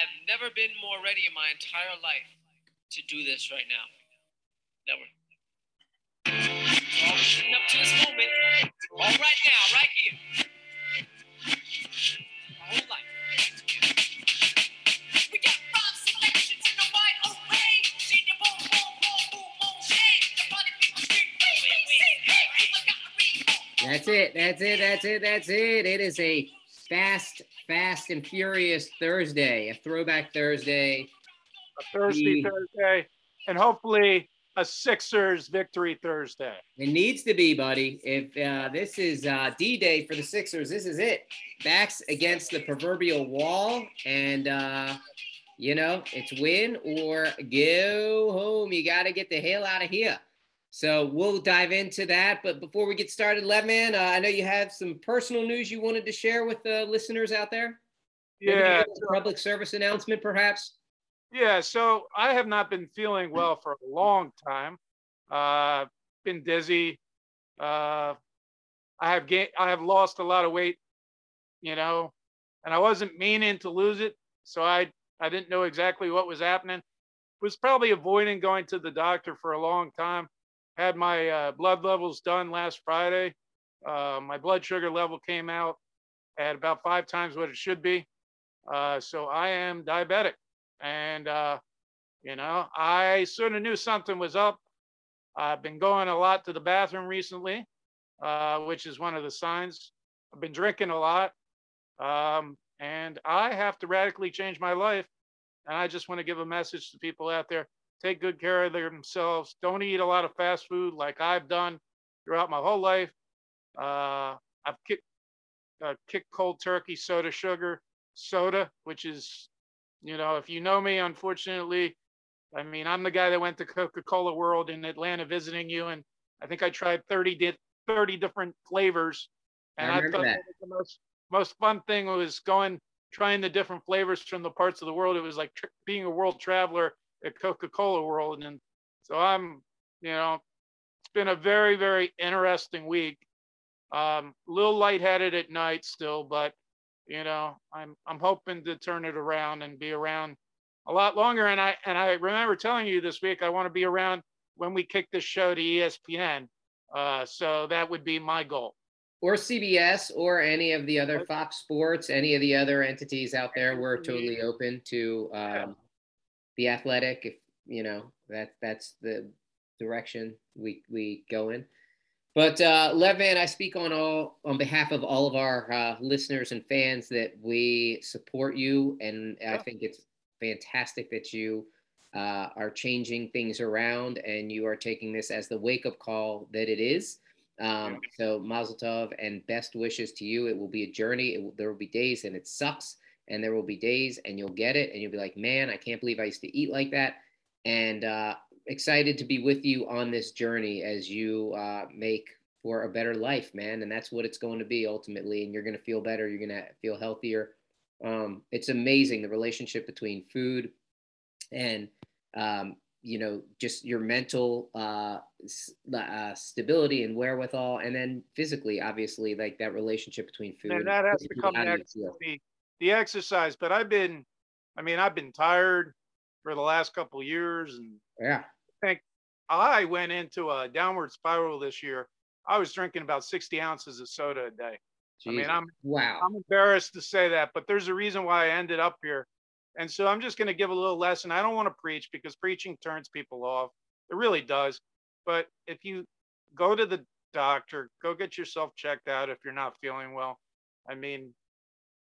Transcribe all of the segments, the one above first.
have never been more ready in my entire life to do this right now. Never. So all up to this moment, all right now, right here. My whole life. We got five selections in the wide array. See the boom, boom, boom, boom, boom, shake. The body people street, wait, wait, wait, hey, people gotta read. That's it. That's it. That's it. That's it. It is a fast, fast and furious Thursday, a throwback Thursday. A Thursday, The- Thursday, and hopefully a Sixers victory Thursday. It needs to be, buddy. If uh, this is uh, D Day for the Sixers, this is it. Backs against the proverbial wall, and uh, you know it's win or go home. You got to get the hell out of here. So we'll dive into that. But before we get started, Levman, uh, I know you have some personal news you wanted to share with the listeners out there. Yeah, public service announcement, perhaps. yeah. So I have not been feeling well for a long time. Uh, been dizzy. Uh, I have gained. I have lost a lot of weight. You know, and I wasn't meaning to lose it, so I I didn't know exactly what was happening. Was probably avoiding going to the doctor for a long time. Had my uh, blood levels done last Friday. Uh, my blood sugar level came out at about five times what it should be. Uh, so I am diabetic, and uh, you know I sort of knew something was up. I've been going a lot to the bathroom recently, uh, which is one of the signs. I've been drinking a lot, um, and I have to radically change my life. And I just want to give a message to people out there: take good care of themselves. Don't eat a lot of fast food like I've done throughout my whole life. Uh, I've kicked, uh, kicked cold turkey, soda, sugar, soda, which is, you know, if you know me, unfortunately, I mean, I'm the guy that went to Coca-Cola World in Atlanta visiting you, and I think I tried 30 di- 30 different flavors, and I I, thought the most most fun thing was going trying the different flavors from the parts of the world. It was like tr- being a world traveler at Coca-Cola World, and so I'm, you know, it's been a very very interesting week. Um, a little lightheaded at night still, but you know, I'm I'm hoping to turn it around and be around a lot longer. And I and I remember telling you this week I want to be around when we kick this show to ESPN. Uh, so that would be my goal. or CBS or any of the other Fox Sports, any of the other entities out there, we're totally open to um, the athletic. If you know that that's the direction we we go in. But uh, Levan, I speak on all on behalf of all of our uh, listeners and fans that we support you, and I think it's fantastic that you uh, are changing things around and you are taking this as the wake up call that it is. Um, so Mazel Tov and best wishes to you. It will be a journey. It will, there will be days and it sucks, and there will be days and you'll get it, and you'll be like, man, I can't believe I used to eat like that. And uh, excited to be with you on this journey as you uh, make for a better life, man. And that's what it's going to be ultimately. And you're going to feel better. You're going to feel healthier. Um, it's amazing the relationship between food and um, you know just your mental uh, uh, stability and wherewithal, and then physically, obviously, like that relationship between food. And that has to physically, come how do you next. feel? The, the exercise, but I've been, I mean, I've been tired for the last couple of years, and Yeah, I think I went into a downward spiral this year. I was drinking about 60 ounces of soda a day. I mean, I'm wow. I'm embarrassed to say that, but there's a reason why I ended up here. And so I'm just going to give a little lesson. I don't want to preach because preaching turns people off. It really does. But if you go to the doctor, go get yourself checked out if you're not feeling well. I mean,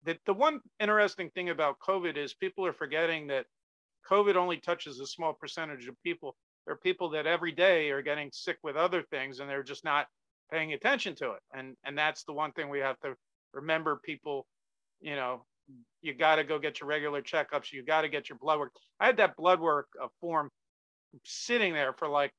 the, the one interesting thing about COVID is people are forgetting that COVID only touches a small percentage of people. There are people that every day are getting sick with other things and they're just not paying attention to it. And and that's the one thing we have to remember people, you know, you got to go get your regular checkups. You got to get your blood work. I had that blood work uh, form sitting there for like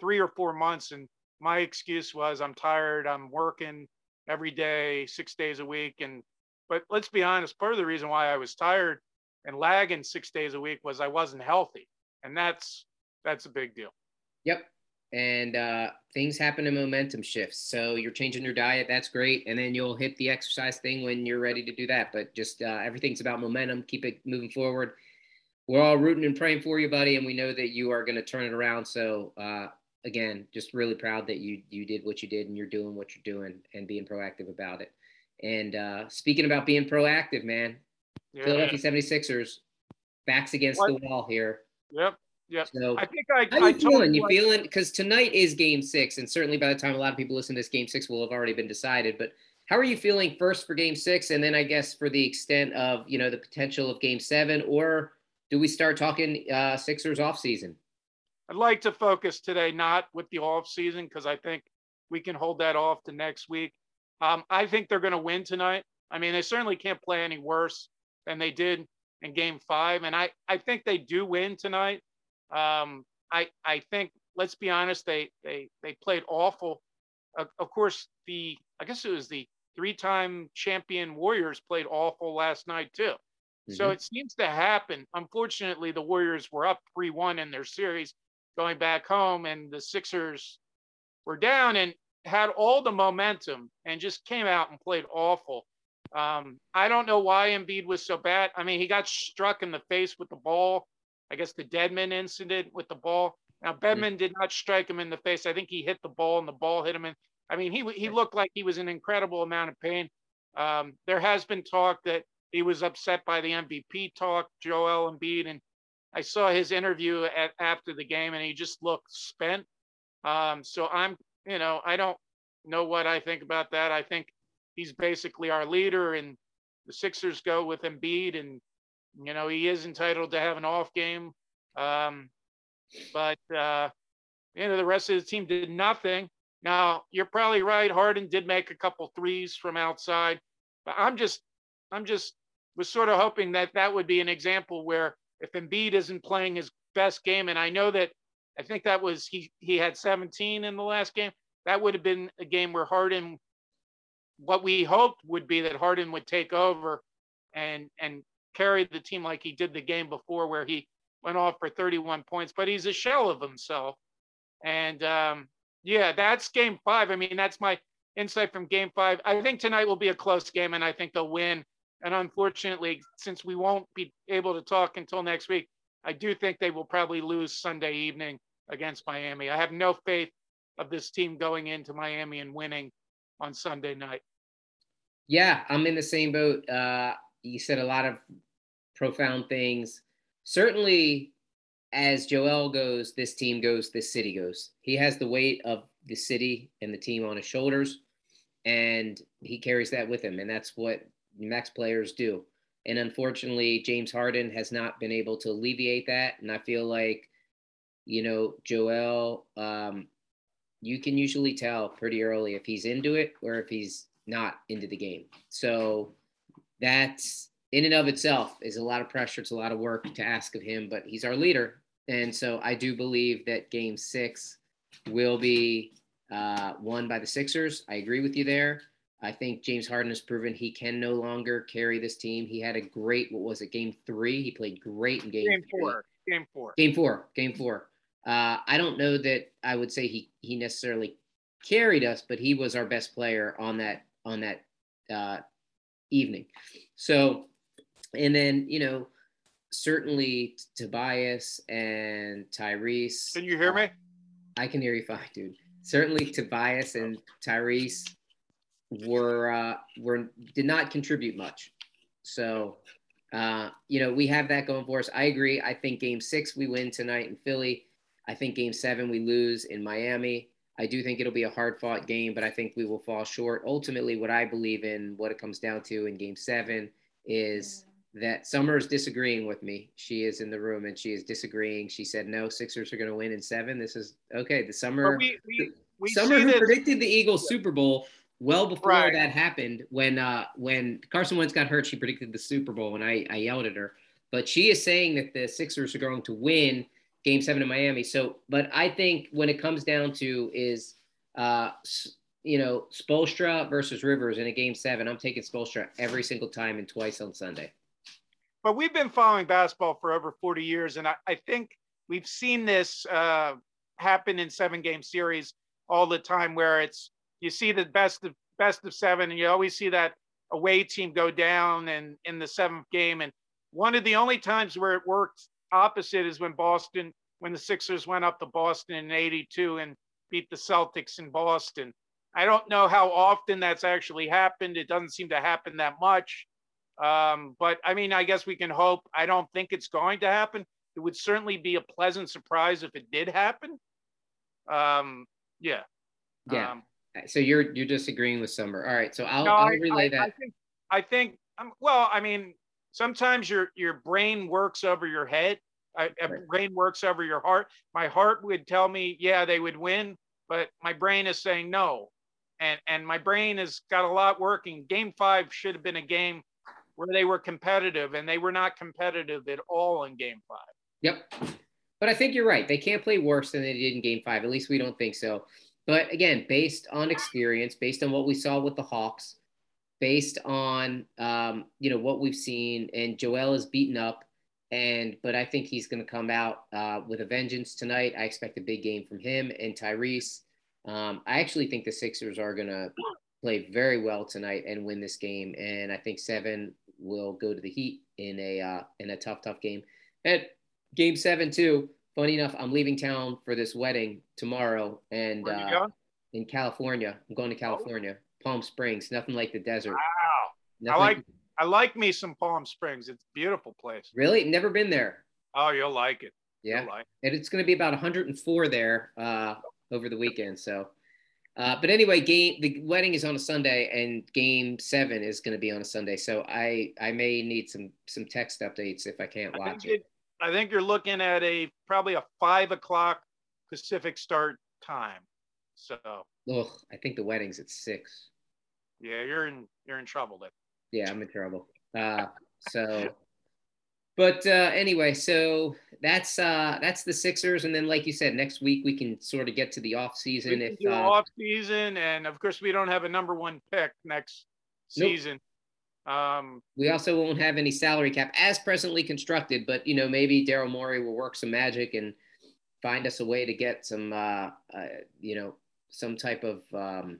three or four months. And my excuse was I'm tired. I'm working every day, six days a week. And, but let's be honest, part of the reason why I was tired and lagging six days a week was I wasn't healthy. And that's, that's a big deal. Yep. and uh, things happen in momentum shifts. So you're changing your diet. That's great. And then you'll hit the exercise thing when you're ready to do that. But just uh, everything's about momentum. Keep it moving forward. We're all rooting and praying for you, buddy. And we know that you are going to turn it around. So uh, again, just really proud that you you did what you did and you're doing what you're doing and being proactive about it. And uh, speaking about being proactive, man, yeah. Philadelphia 76ers backs against what? the wall here. Yep. Yeah. So I think I. How I you feeling? You feeling? Because tonight is Game Six, and certainly by the time a lot of people listen to this, Game Six will have already been decided. But how are you feeling first for Game Six, and then I guess for the extent of you know the potential of Game Seven, or do we start talking uh, Sixers off season? I'd like to focus today not with the off season because I think we can hold that off to next week. Um, I think they're going to win tonight. I mean, they certainly can't play any worse than they did in Game Five, and I I think they do win tonight. Um, I I think let's be honest, they they they played awful. Uh, of course, the I guess it was the three-time champion Warriors played awful last night too. Mm-hmm. So it seems to happen. Unfortunately, the Warriors were up 3-1 in their series going back home, and the Sixers were down and had all the momentum and just came out and played awful. Um, I don't know why Embiid was so bad. I mean, he got struck in the face with the ball I guess the Dedmon incident with the ball. Now Dedmon did not strike him in the face. I think he hit the ball and the ball hit him in. I mean, he he looked like he was in incredible amount of pain. Um, there has been talk that he was upset by the MVP talk, Joel Embiid, and I saw his interview at, after the game, and he just looked spent. Um, so I'm, you know, I don't know what I think about that. I think he's basically our leader, and the Sixers go with Embiid, and you know, he is entitled to have an off game. Um, but, uh, you know, the rest of the team did nothing. Now, you're probably right. Harden did make a couple threes from outside. But I'm just, I'm just, was sort of hoping that that would be an example where if Embiid isn't playing his best game, and I know that I think that was he he had 17 in the last game. That would have been a game where Harden, what we hoped would be that Harden would take over and and carry the team like he did the game before, where he went off for 31 points, but he's a shell of himself. And um, yeah, that's game five. I mean, that's my insight from game five. I think tonight will be a close game, and I think they'll win. And unfortunately, since we won't be able to talk until next week, I do think they will probably lose Sunday evening against Miami. I have no faith of this team going into Miami and winning on Sunday night. Yeah, I'm in the same boat. Uh, you said a lot of profound things. Certainly, as Joel goes, this team goes, this city goes. He has the weight of the city and the team on his shoulders, and he carries that with him. And that's what max players do. And unfortunately, James Harden has not been able to alleviate that. And I feel like, you know, Joel, um, you can usually tell pretty early if he's into it or if he's not into the game. So that's in and of itself is a lot of pressure. It's a lot of work to ask of him, but he's our leader. And so I do believe that game six will be uh, won by the Sixers. I agree with you there. I think James Harden has proven he can no longer carry this team. He had a great, what was it, game three? He played great in game, game four. Game four. Game four. Game four. Uh, I don't know that I would say he he necessarily carried us, but he was our best player on that on that uh, evening. So and then you know certainly Tobias and Tyrese. Can you hear me? I can hear you fine, dude. Certainly Tobias and Tyrese were uh, were did not contribute much. So uh, you know we have that going for us. I agree. I think Game Six we win tonight in Philly. I think Game Seven we lose in Miami. I do think it'll be a hard fought game, but I think we will fall short. Ultimately, what I believe in, what it comes down to in Game Seven, is that Summer is disagreeing with me. She is in the room and she is disagreeing. She said, "No, Sixers are going to win in seven. This is okay. The Summer, we, we, we Summer who predicted the Eagles Super Bowl well before right. that happened. When uh, when Carson Wentz got hurt, she predicted the Super Bowl, and I I yelled at her. But she is saying that the Sixers are going to win Game Seven in Miami. So, but I think when it comes down to is uh, you know, Spoelstra versus Rivers in a game seven, I'm taking Spoelstra every single time and twice on Sunday but we've been following basketball for over 40 years, and I, I think we've seen this uh, happen in seven game series all the time where it's you see the best of best of seven and you always see that away team go down and in the seventh game. And one of the only times where it worked opposite is when Boston, when the Sixers went up to Boston in 82 and beat the Celtics in Boston. I don't know how often that's actually happened. It doesn't seem to happen that much. Um, but I mean, I guess we can hope. I don't think it's going to happen. It would certainly be a pleasant surprise if it did happen. Um, yeah. Yeah. Um, so you're you're disagreeing with Summer. All right. So I'll, no, I'll relay I, that. I think, I think um, well, I mean, sometimes your your brain works over your head. I, a Right. brain works over your heart. My heart would tell me, yeah, they would win, but my brain is saying no, and and my brain has got a lot working. Game five should have been a game where they were competitive, and they were not competitive at all in Game five. Yep. But I think you're right. They can't play worse than they did in game five. At least we don't think so. But again, based on experience, based on what we saw with the Hawks, based on um, you know what we've seen, and Joel is beaten up, and but I think he's going to come out uh, with a vengeance tonight. I expect a big game from him and Tyrese. Um, I actually think the Sixers are going to play very well tonight and win this game, and I think seven will go to the Heat in a uh, in a tough, tough game. And game seven too. Funny enough, I'm leaving town for this wedding tomorrow, and uh, in California. I'm going to California, Palm Springs. Nothing like the desert. Wow, Nothing like- I like me some Palm Springs. It's a beautiful place. really never been there. Oh, you'll like it. Yeah, like. and it's going to be about 104 there uh, over the weekend. So, uh, but anyway, game the wedding is on a Sunday, and game seven is going to be on a Sunday. So I I may need some some text updates if I can't I watch it. it, I think you're looking at a probably a five o'clock Pacific start time. So Ugh, I think the wedding's at six. Yeah, you're in you're in trouble then. Yeah, I'm in trouble. Uh, so, but uh, anyway, so that's uh, that's the Sixers, and then like you said, next week we can sort of get to the off season. If uh, off season, and of course we don't have a number one pick next Nope. season. Um, we also won't have any salary cap as presently constructed, but you know maybe Daryl Morey will work some magic and find us a way to get some uh, uh, you know some type of um,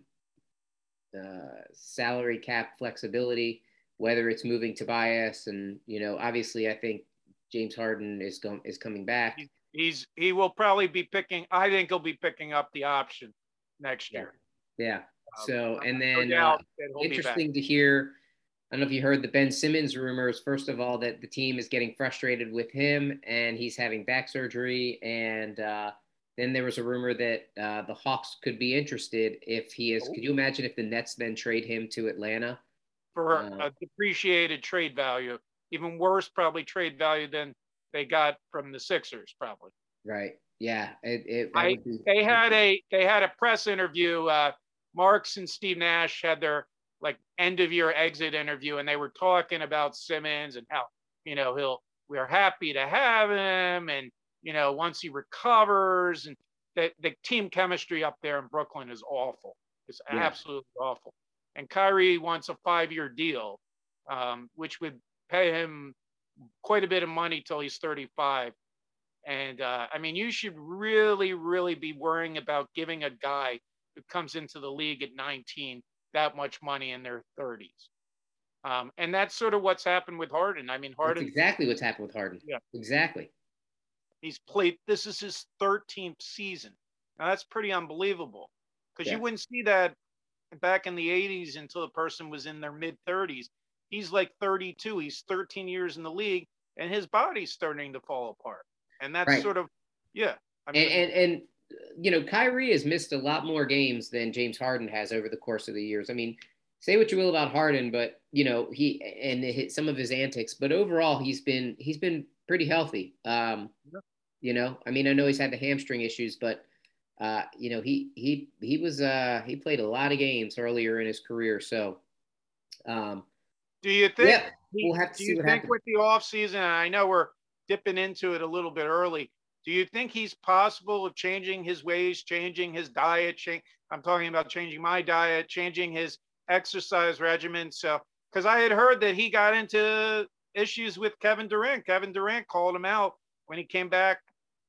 uh, salary cap flexibility, whether it's moving Tobias and you know obviously I think James Harden is going is coming back. he's he will probably be picking. I think he'll be picking up the option next year. Yeah. Um, So and no then uh, doubt that he'll be back. interesting to hear. I don't know if you heard the Ben Simmons rumors. First of all, that the team is getting frustrated with him and he's having back surgery. And uh, then there was a rumor that uh, the Hawks could be interested if he is. Oh. Could you imagine if the Nets then trade him to Atlanta? for Uh, a depreciated trade value. Even worse, probably trade value than they got from the Sixers. Probably Right. Yeah. It, it, I- be- they had a they had a press interview. Uh, Marks and Steve Nash had their like end of year exit interview, and they were talking about Simmons and how you know he'll we're happy to have him, and you know once he recovers, and the the team chemistry up there in Brooklyn is awful. It's Yeah. absolutely awful. And Kyrie wants a five year deal, um, which would pay him quite a bit of money till he's 35. And uh, I mean, you should really, really be worrying about giving a guy who comes into the league at 19 that much money in their 30s. Um, and that's sort of what's happened with Harden. I mean, That's Harden, exactly what's happened with Harden. Yeah. Exactly. He's played, this is his 13th season. Now, that's pretty unbelievable because Yeah. you wouldn't see that back in the 80s until the person was in their mid 30s. He's like 32, he's 13 years in the league, and his body's starting to fall apart. And that's Right. sort of, yeah. I mean, and, and and you know, Kyrie has missed a lot more games than James Harden has over the course of the years. I mean, say what you will about Harden, but you know he and his, some of his antics, but overall he's been he's been pretty healthy. Um, Yeah. You know, I mean, I know he's had the hamstring issues, but uh, you know he he he was uh, he played a lot of games earlier in his career. So um, do you think? yeah, we'll have to do see you what think happens. with the offseason, and I know we're dipping into it a little bit early, do you think he's possible of changing his ways, changing his diet? Change, I'm talking about changing my diet, changing his exercise regimen. So, because I had heard that he got into issues with Kevin Durant. Kevin Durant called him out when he came back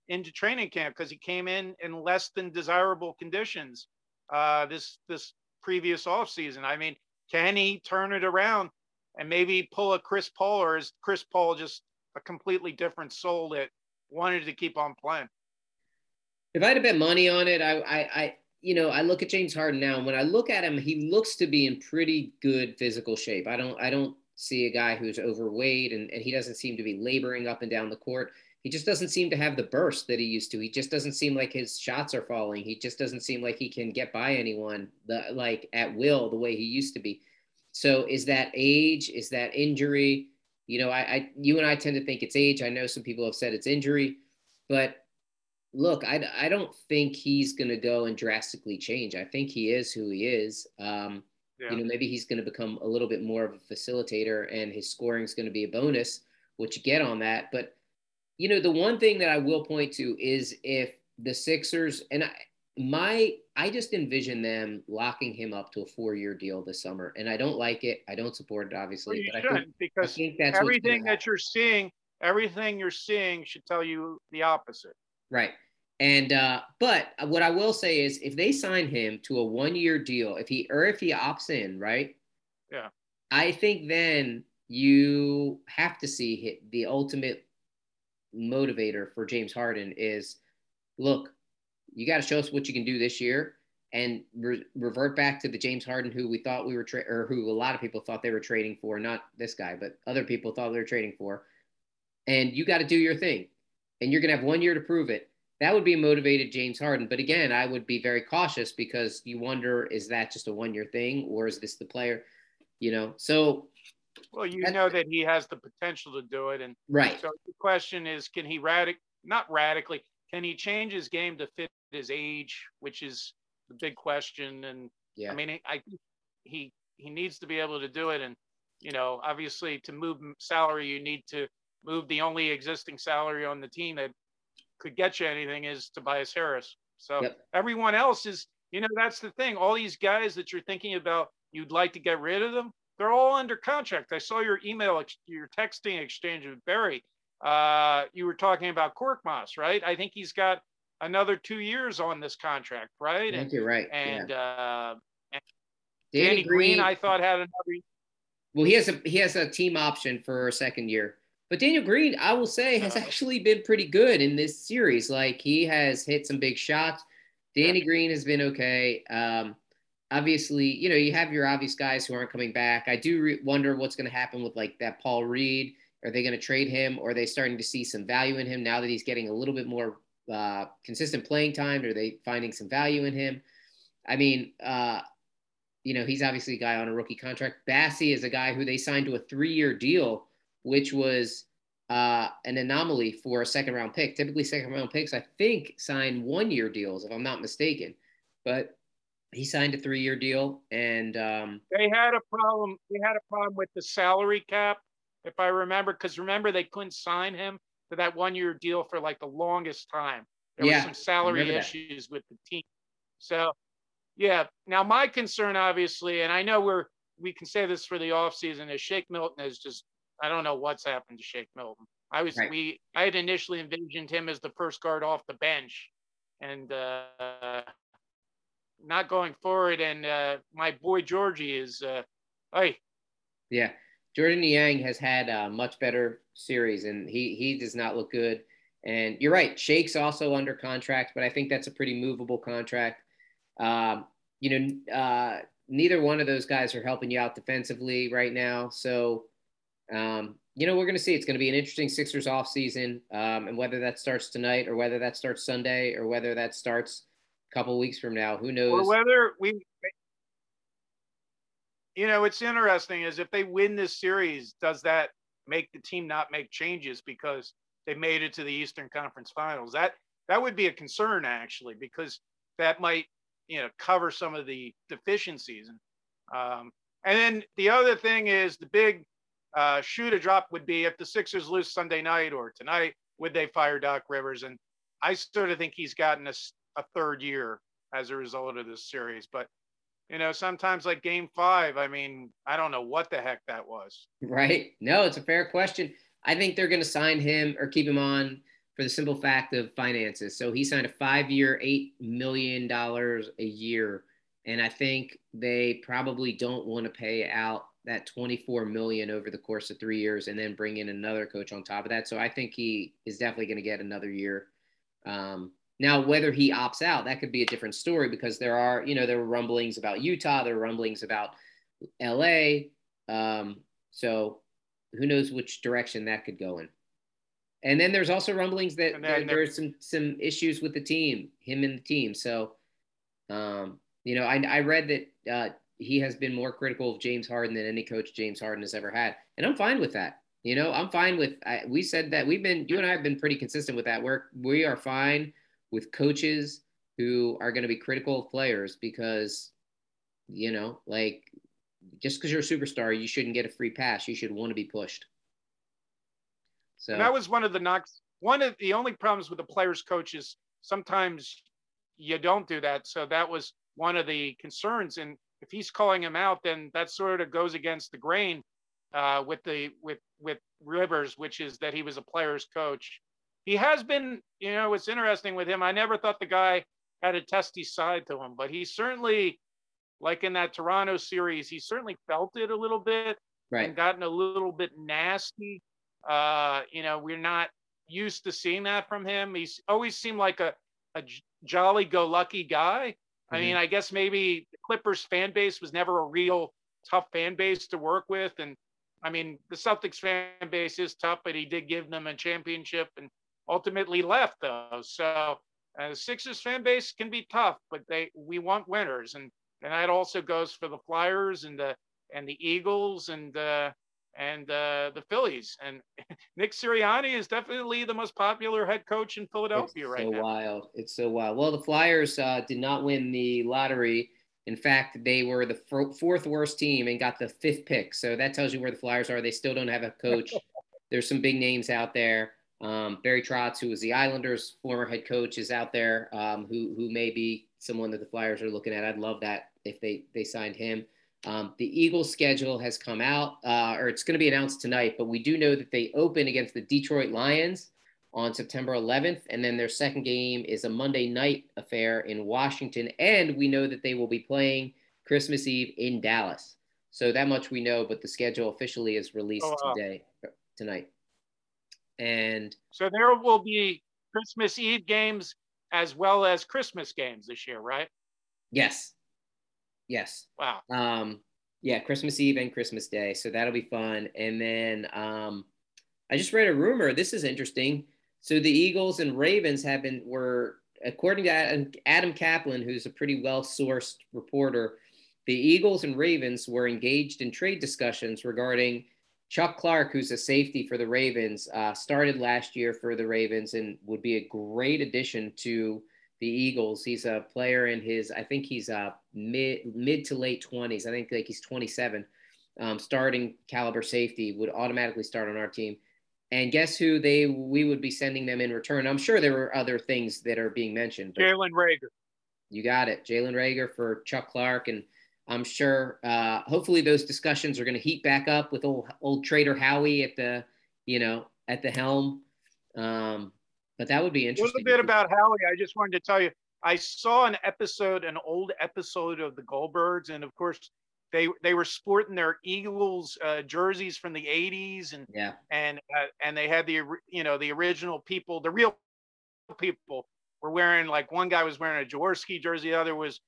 into training camp because he came in in less than desirable conditions uh, this this previous offseason. I mean, can he turn it around and maybe pull a Chris Paul, or is Chris Paul just a completely different soul that wanted to keep on playing? If I had bet money on it, I, I, I, you know, I look at James Harden now, and when I look at him, he looks to be in pretty good physical shape. I don't, I don't see a guy who's overweight, and, and he doesn't seem to be laboring up and down the court. He just doesn't seem to have the burst that he used to. He just doesn't seem like his shots are falling. He just doesn't seem like he can get by anyone the, like at will the way he used to be. So is that age? Is that injury? You know, I, I you and I tend to think it's age. I know some people have said it's injury, but look, I, I don't think he's going to go and drastically change. I think he is who he is. Um, yeah. You know, maybe he's going to become a little bit more of a facilitator and his scoring is going to be a bonus, which you get on that. But, you know, the one thing that I will point to is if the Sixers and I, my, I just envision them locking him up to a four year deal this summer. And I don't like it. I don't support it, obviously. Well, but I think, because I think that's everything that you're seeing, everything you're seeing should tell you the opposite. Right. And uh, but what I will say is, if they sign him to a one-year deal, if he or if he opts in, right? Yeah. I think then you have to see the ultimate motivator for James Harden is, look, you got to show us what you can do this year, and re- revert back to the James Harden who we thought we were tra- or who a lot of people thought they were trading for, not this guy, but other people thought they were trading for, and you got to do your thing, and you're gonna have one year to prove it that would be a motivated James Harden. But again, I would be very cautious because you wonder is that just a one year thing or is this the player? You know, so. Well, you know that he has the potential to do it, and right. So the question is, can he radic not radically? Can he change his game to fit his age, which is the big question? And yeah, I mean, I he he needs to be able to do it, and you know, obviously, to move salary, you need to move the only existing salary on the team that could get you anything is Tobias Harris. So yep. everyone else is, you know, that's the thing. All these guys that you're thinking about, you'd like to get rid of them. They're all under contract. I saw your email, your texting exchange with Barry. Uh, you were talking about Korkmaz, right? I think he's got another two years on this contract, right? I think and, you're right. And, yeah. uh, and Danny, Danny Green, Green, I thought had another. Well, he has a he has a team option for a second year. But Daniel Green, I will say, has uh-huh. actually been pretty good in this series. Like he has hit some big shots. Danny Green has been okay. Um, obviously, you know, you have your obvious guys who aren't coming back. I do re- wonder what's going to happen with like that Paul Reed. Are they going to trade him, or are they starting to see some value in him now that he's getting a little bit more uh, consistent playing time? Are they finding some value in him? I mean, uh, you know, he's obviously a guy on a rookie contract. Bassey is a guy who they signed to a three-year deal which was uh, an anomaly for a second round pick. Typically, second round picks, I think, sign one year deals, if I'm not mistaken. But he signed a three year deal, and um, they had a problem. They had a problem with the salary cap, if I remember, because remember they couldn't sign him to that one year deal for like the longest time. There yeah, was some salary issues with the team. So, yeah. Now my concern, obviously, and I know we're we can say this for the offseason, is Shake Milton has just I don't know what's happened to Shake Milton. I was right. we I had initially envisioned him as the first guard off the bench, and uh, not going forward. And uh, my boy Georgie is, uh, hey, yeah, Georges Niang has had a much better series, and he he does not look good. And you're right, Shake's also under contract, but I think that's a pretty movable contract. Um, you know, uh, neither one of those guys are helping you out defensively right now, so um, you know, we're going to see. It's going to be an interesting Sixers offseason. Um, and whether that starts tonight or whether that starts Sunday or whether that starts a couple weeks from now, who knows? Or whether we, you know, it's interesting is if they win this series, does that make the team not make changes because they made it to the Eastern Conference Finals? That that would be a concern actually because that might you know cover some of the deficiencies. Um, and then the other thing is the big uh, shoe to drop would be if the Sixers lose Sunday night or tonight, would they fire Doc Rivers? And I sort of think he's gotten a, a third year as a result of this series. But you know, sometimes like Game Five, I mean, I don't know what the heck that was. Right? No, it's a fair question. I think they're going to sign him or keep him on for the simple fact of finances. So he signed a five-year, eight million dollars a year, and I think they probably don't want to pay out that 24 million over the course of three years and then bring in another coach on top of that. So I think he is definitely going to get another year. Um, now, whether he opts out, that could be a different story because there are, you know, there were rumblings about Utah, there were rumblings about LA. Um, so who knows which direction that could go in. And then there's also rumblings that there, there's some some issues with the team, him and the team. So, um, you know, I, I read that uh, he has been more critical of James Harden than any coach James Harden has ever had, and I'm fine with that. You know, I'm fine with. I, we said that we've been you and I have been pretty consistent with that. We're we are fine with coaches who are going to be critical of players because, you know, like just because you're a superstar, you shouldn't get a free pass. You should want to be pushed. So and that was one of the knocks. One of the only problems with the players' coaches sometimes you don't do that. So that was one of the concerns. And if he's calling him out, then that sort of goes against the grain uh, with the with with Rivers, which is that he was a player's coach he has been, you know, it's interesting with him. I never thought the guy had a testy side to him, but he certainly, like in that Toronto series, he certainly felt it a little bit right. and gotten a little bit nasty. Uh, you know, we're not used to seeing that from him. He's always seemed like a, a jolly go lucky guy. Mm-hmm. I mean, I guess maybe the Clippers fan base was never a real tough fan base to work with. And I mean, the Celtics fan base is tough, but he did give them a championship and ultimately left though. So uh, the Sixers fan base can be tough, but they we want winners, and and that also goes for the Flyers and the and the Eagles and uh, and uh, the Phillies. And Nick Sirianni is definitely the most popular head coach in Philadelphia right? it's right so now. wild! It's so wild. Well, the Flyers uh, did not win the lottery. In fact, they were the fourth worst team and got the fifth pick. So that tells you where the Flyers are. They still don't have a coach. There's some big names out there. Um, Barry Trotz, who was the Islanders' former head coach, is out there, um, who who may be someone that the Flyers are looking at. I'd love that if they they signed him. Um, the Eagles' schedule has come out, uh, or it's going to be announced tonight. But we do know that they open against the Detroit Lions on September 11th, and then their second game is a Monday night affair in Washington, and we know that they will be playing Christmas Eve in Dallas. So that much we know, but the schedule officially is released oh, wow. today, tonight. And so there will be Christmas Eve games as well as Christmas games this year, right? Yes. Yes. Wow. Um, yeah, Christmas Eve and Christmas Day. So that'll be fun. And then um, I just read a rumor. This is interesting. So the Eagles and Ravens have been were according to Adam, Adam Caplan, who's a pretty well sourced reporter. The Eagles and Ravens were engaged in trade discussions regarding Chuck Clark, who's a safety for the Ravens, uh, started last year for the Ravens and would be a great addition to the Eagles. He's a player in his, I think he's a mid mid to late twenties. I think like he's 27. Um, starting caliber safety would automatically start on our team. And guess who they we would be sending them in return? I'm sure there were other things that are being mentioned. Jalen Reagor. You got it, Jalen Reagor for Chuck Clark and I'm sure. Uh, hopefully, those discussions are going to heat back up with old old Trader Howie at the, you know, at the helm. Um, but that would be interesting. A little bit about Howie. I just wanted to tell you, I saw an episode, an old episode of the Goldbergs, and of course, they they were sporting their Eagles uh, jerseys from the '80s, and yeah, and uh, and they had the you know the original people, the real people were wearing like one guy was wearing a Jaworski jersey, the other was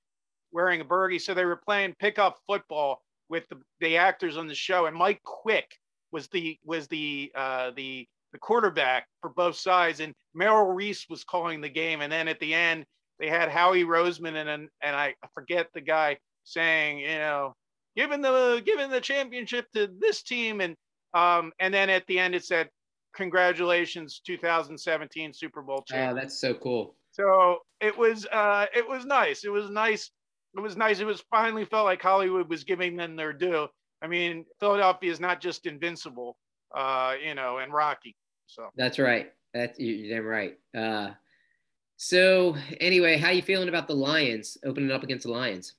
wearing a Bergey. So they were playing pickup football with the, the actors on the show. And Mike Quick was the was the uh, the the quarterback for both sides, and Merrill Reese was calling the game. And then at the end, they had Howie Roseman and and, I forget the guy saying, you know, giving the giving the championship to this team, and um, and then at the end it said, congratulations, 2017 Super Bowl champion. Oh, that's so cool. So it was uh, it was nice. It was nice it was nice. It was finally felt like Hollywood was giving them their due. I mean, Philadelphia is not just invincible, uh, you know, and Rocky. So that's right. That's you're damn right. Uh, so anyway, how you feeling about the Lions opening up against the Lions?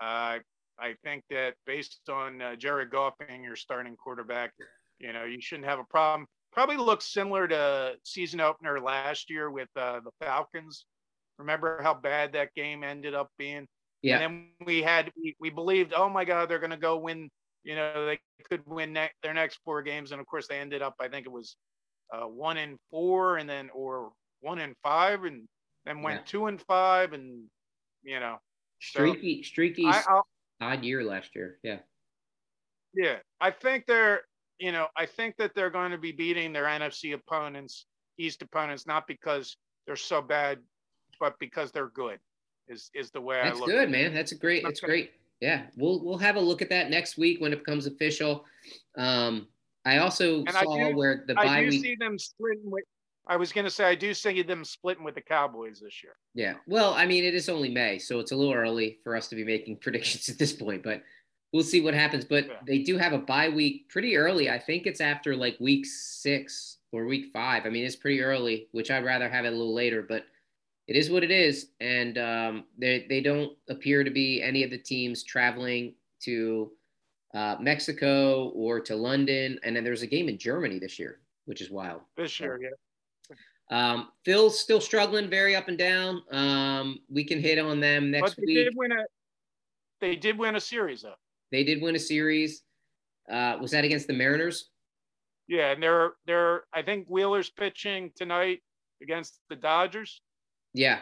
Uh, I think that based on uh, Jared Goff being your starting quarterback, you know, you shouldn't have a problem. probably looks similar to season opener last year with uh, the Falcons. Remember how bad that game ended up being? Yeah. And then we had we, we believed, oh my God, they're going to go win. You know, they could win ne- their next four games, and of course they ended up. I think it was uh, one in four, and then or one in five, and then went Yeah. two and five, and you know, so Streaky, streaky, I, odd year last year. Yeah. Yeah, I think they're, you know, I think that they're going to be beating their NFC opponents, East opponents, not because they're so bad, but because they're good. Is is the way That's I look. That's good, man. That's a great. That's great. Yeah, we'll we'll have a look at that next week when it becomes official. Um, I also And I saw do- where the I bye do week. see them splitting with. I was going to say I do see them splitting with the Cowboys this year. Yeah. Well, I mean, it is only May, so it's a little early for us to be making predictions at this point, but we'll see what happens. But Yeah. they do have a bye week pretty early. I think it's after like week six or week five. I mean, it's pretty early, which I'd rather have it a little later, but it is what it is. And um, they, they don't appear to be any of the teams traveling to uh, Mexico or to London. And then there's a game in Germany this year, which is wild. This year, yeah. Um, Phil's still struggling, very up and down. Um, we can hit on them next But they week. did win a. They did win a series though. They did win a series. Uh, was that against the Mariners? Yeah, and they're they're. I think Wheeler's pitching tonight against the Dodgers. Yeah,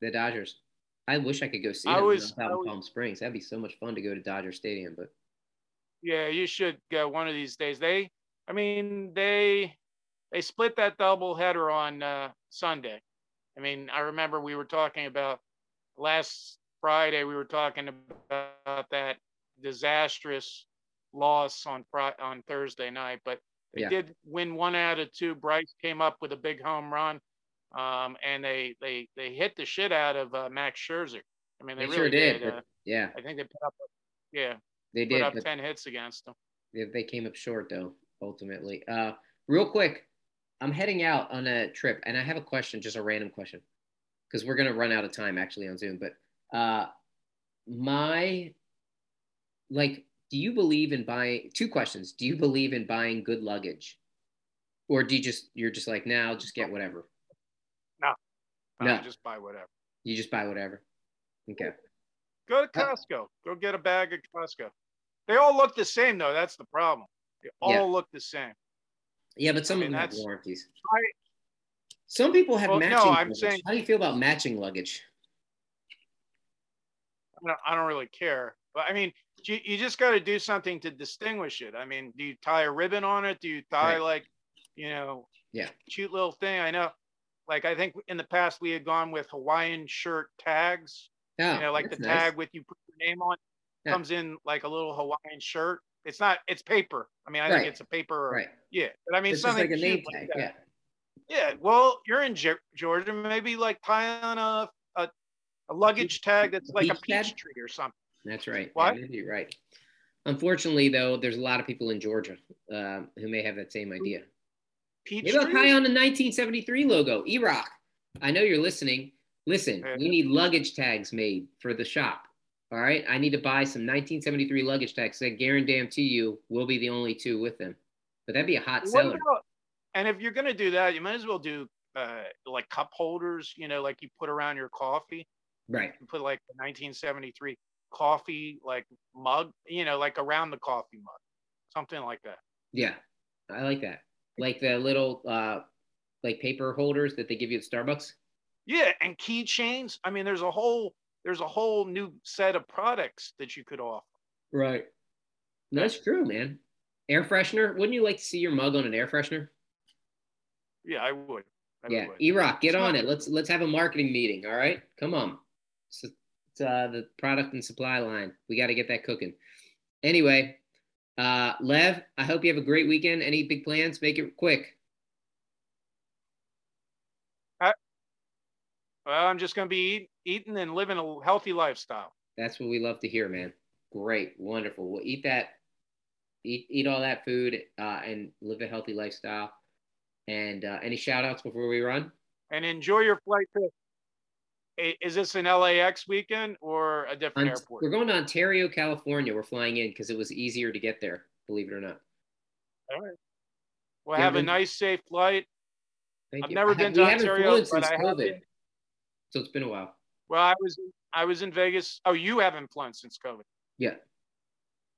the Dodgers. I wish I could go see I them was- out in Palm Springs. That'd be so much fun to go to Dodger Stadium. But Yeah, you should go one of these days. They, I mean, they they split that double header on uh, Sunday. I mean, I remember we were talking about last Friday. We were talking about that disastrous loss on on Thursday night, but they Yeah. did win one out of two. Bryce came up with a big home run, um, and they they they hit the shit out of uh, Max Scherzer. I mean, they, they, really sure did. Uh, but yeah, I think they put up, yeah, they put did. up ten hits against them. they, they came up short though. Ultimately, uh, real quick, I'm heading out on a trip, and I have a question, just a random question, because we're gonna run out of time actually on Zoom. But uh, my like do you believe in buying two questions do you believe in buying good luggage or do you just you're just like now nah, just get whatever No. No. just buy whatever. you just buy whatever okay Go to Costco. Go get a bag at Costco. They all look the same though. That's the problem. They all Yeah. look the same. Yeah but some I of mean, them have warranties I- some people have Well, no, matching I'm luggage. saying- how do you feel about matching luggage I don't, I don't really care. But I mean, you, you just got to do something to distinguish it. I mean, do you tie a ribbon on it? Do you tie Right. like, you know, Yeah. cute little thing? I know. Like I think in the past we had gone with Hawaiian shirt tags. oh, you know, like the nice. tag with you put your name on Yeah. comes in like a little Hawaiian shirt. It's not. It's paper. I mean, I Right. think it's a paper. right Yeah, but I mean it's something like a name tag like yeah. Yeah, well, you're in Ge- Georgia. Maybe like tie on a, a a luggage tag that's like a beach peach tree or something. That's right. What? Yeah, you're right. Unfortunately, though, there's a lot of people in Georgia um, who may have that same idea. Peach Maybe I'll tree. tie on the 1973 logo. E-Rock, I know you're listening. Listen, Yeah. we need luggage tags made for the shop. All right, I need to buy some 1973 luggage tags. I guarantee you, we'll be the only two with them. But that'd be a hot seller. about- and if you're gonna do that, you might as well do uh, like cup holders. You know, like you put around your coffee. Right. You put like the 1973 coffee like mug. You know, like around the coffee mug, something like that. Yeah, I like that. Like the little uh, like paper holders that they give you at Starbucks. Yeah, and keychains. I mean, there's a whole there's a whole new set of products that you could offer. Right. That's true, man. Air freshener. Wouldn't you like to see your mug on an air freshener? Yeah, I would. I yeah, would. E-Rock, get It's on it. Let's let's have a marketing meeting. All right, come on. It's, it's uh, the product and supply line. We got to get that cooking. Anyway, uh, Lev, I hope you have a great weekend. Any big plans? Make it quick. Well, I'm just gonna be eat, eating and living a healthy lifestyle. That's what we love to hear, man. Great, wonderful. We'll eat that, eat eat all that food, uh, and live a healthy lifestyle. And uh, any shout outs before we run? And enjoy your flight to. Is this an LAX weekend or a different Ont- airport? We're going to Ontario, California. We're flying in because it was easier to get there. Believe it or not. All right. Well, Yeah, have a nice, safe flight. Thank I've you. never I- been to Ontario, but I have been. So it's been a while. Well, I was I was in Vegas. Oh, you haven't flown since COVID. Yeah.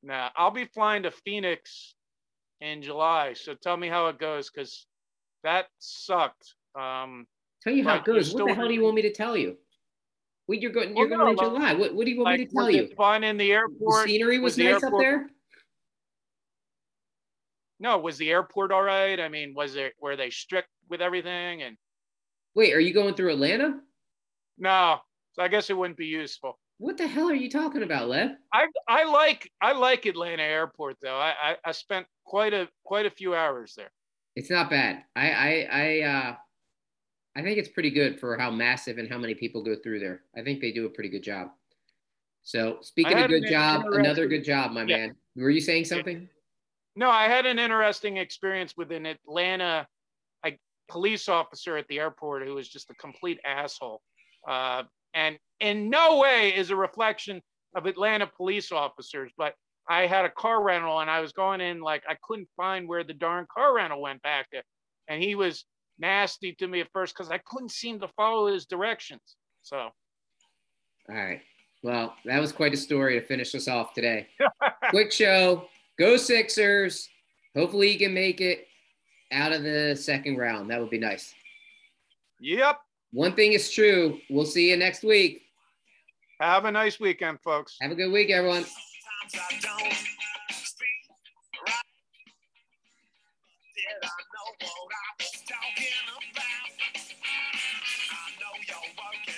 Nah, I'll be flying to Phoenix in July. So tell me how it goes, because that sucked. Um, Tell you how it goes. What the hell do you want me to tell you? What you're going? You're Well, going in July. What What do you want me to tell you? fun in the The airport? scenery was was the nice up there. No, was the airport all right? I mean, was it were they strict with everything? And Wait, are you going through Atlanta? No, so I guess it wouldn't be useful. What the hell are you talking about, Lev? I I like I like Atlanta Airport though. I I, I spent quite a quite a few hours there. It's not bad. I I I uh I think it's pretty good for how massive and how many people go through there. I think they do a pretty good job. So speaking of good job, another good job, my Yeah. man. Were you saying something? No, I had an interesting experience with an Atlanta like police officer at the airport who was just a complete asshole. Uh, and in no way is a reflection of Atlanta police officers, but I had a car rental and I was going in like I couldn't find where the darn car rental went back to. And he was nasty to me at first because I couldn't seem to follow his directions. So All right. Well, that was quite a story to finish us off today. Quick show. Go Sixers. Hopefully you can make it out of the second round. That would be nice. yep one thing is true. We'll see you next week. Have a nice weekend, folks. Have a good week, everyone. I know what I was talking about. I know you're working.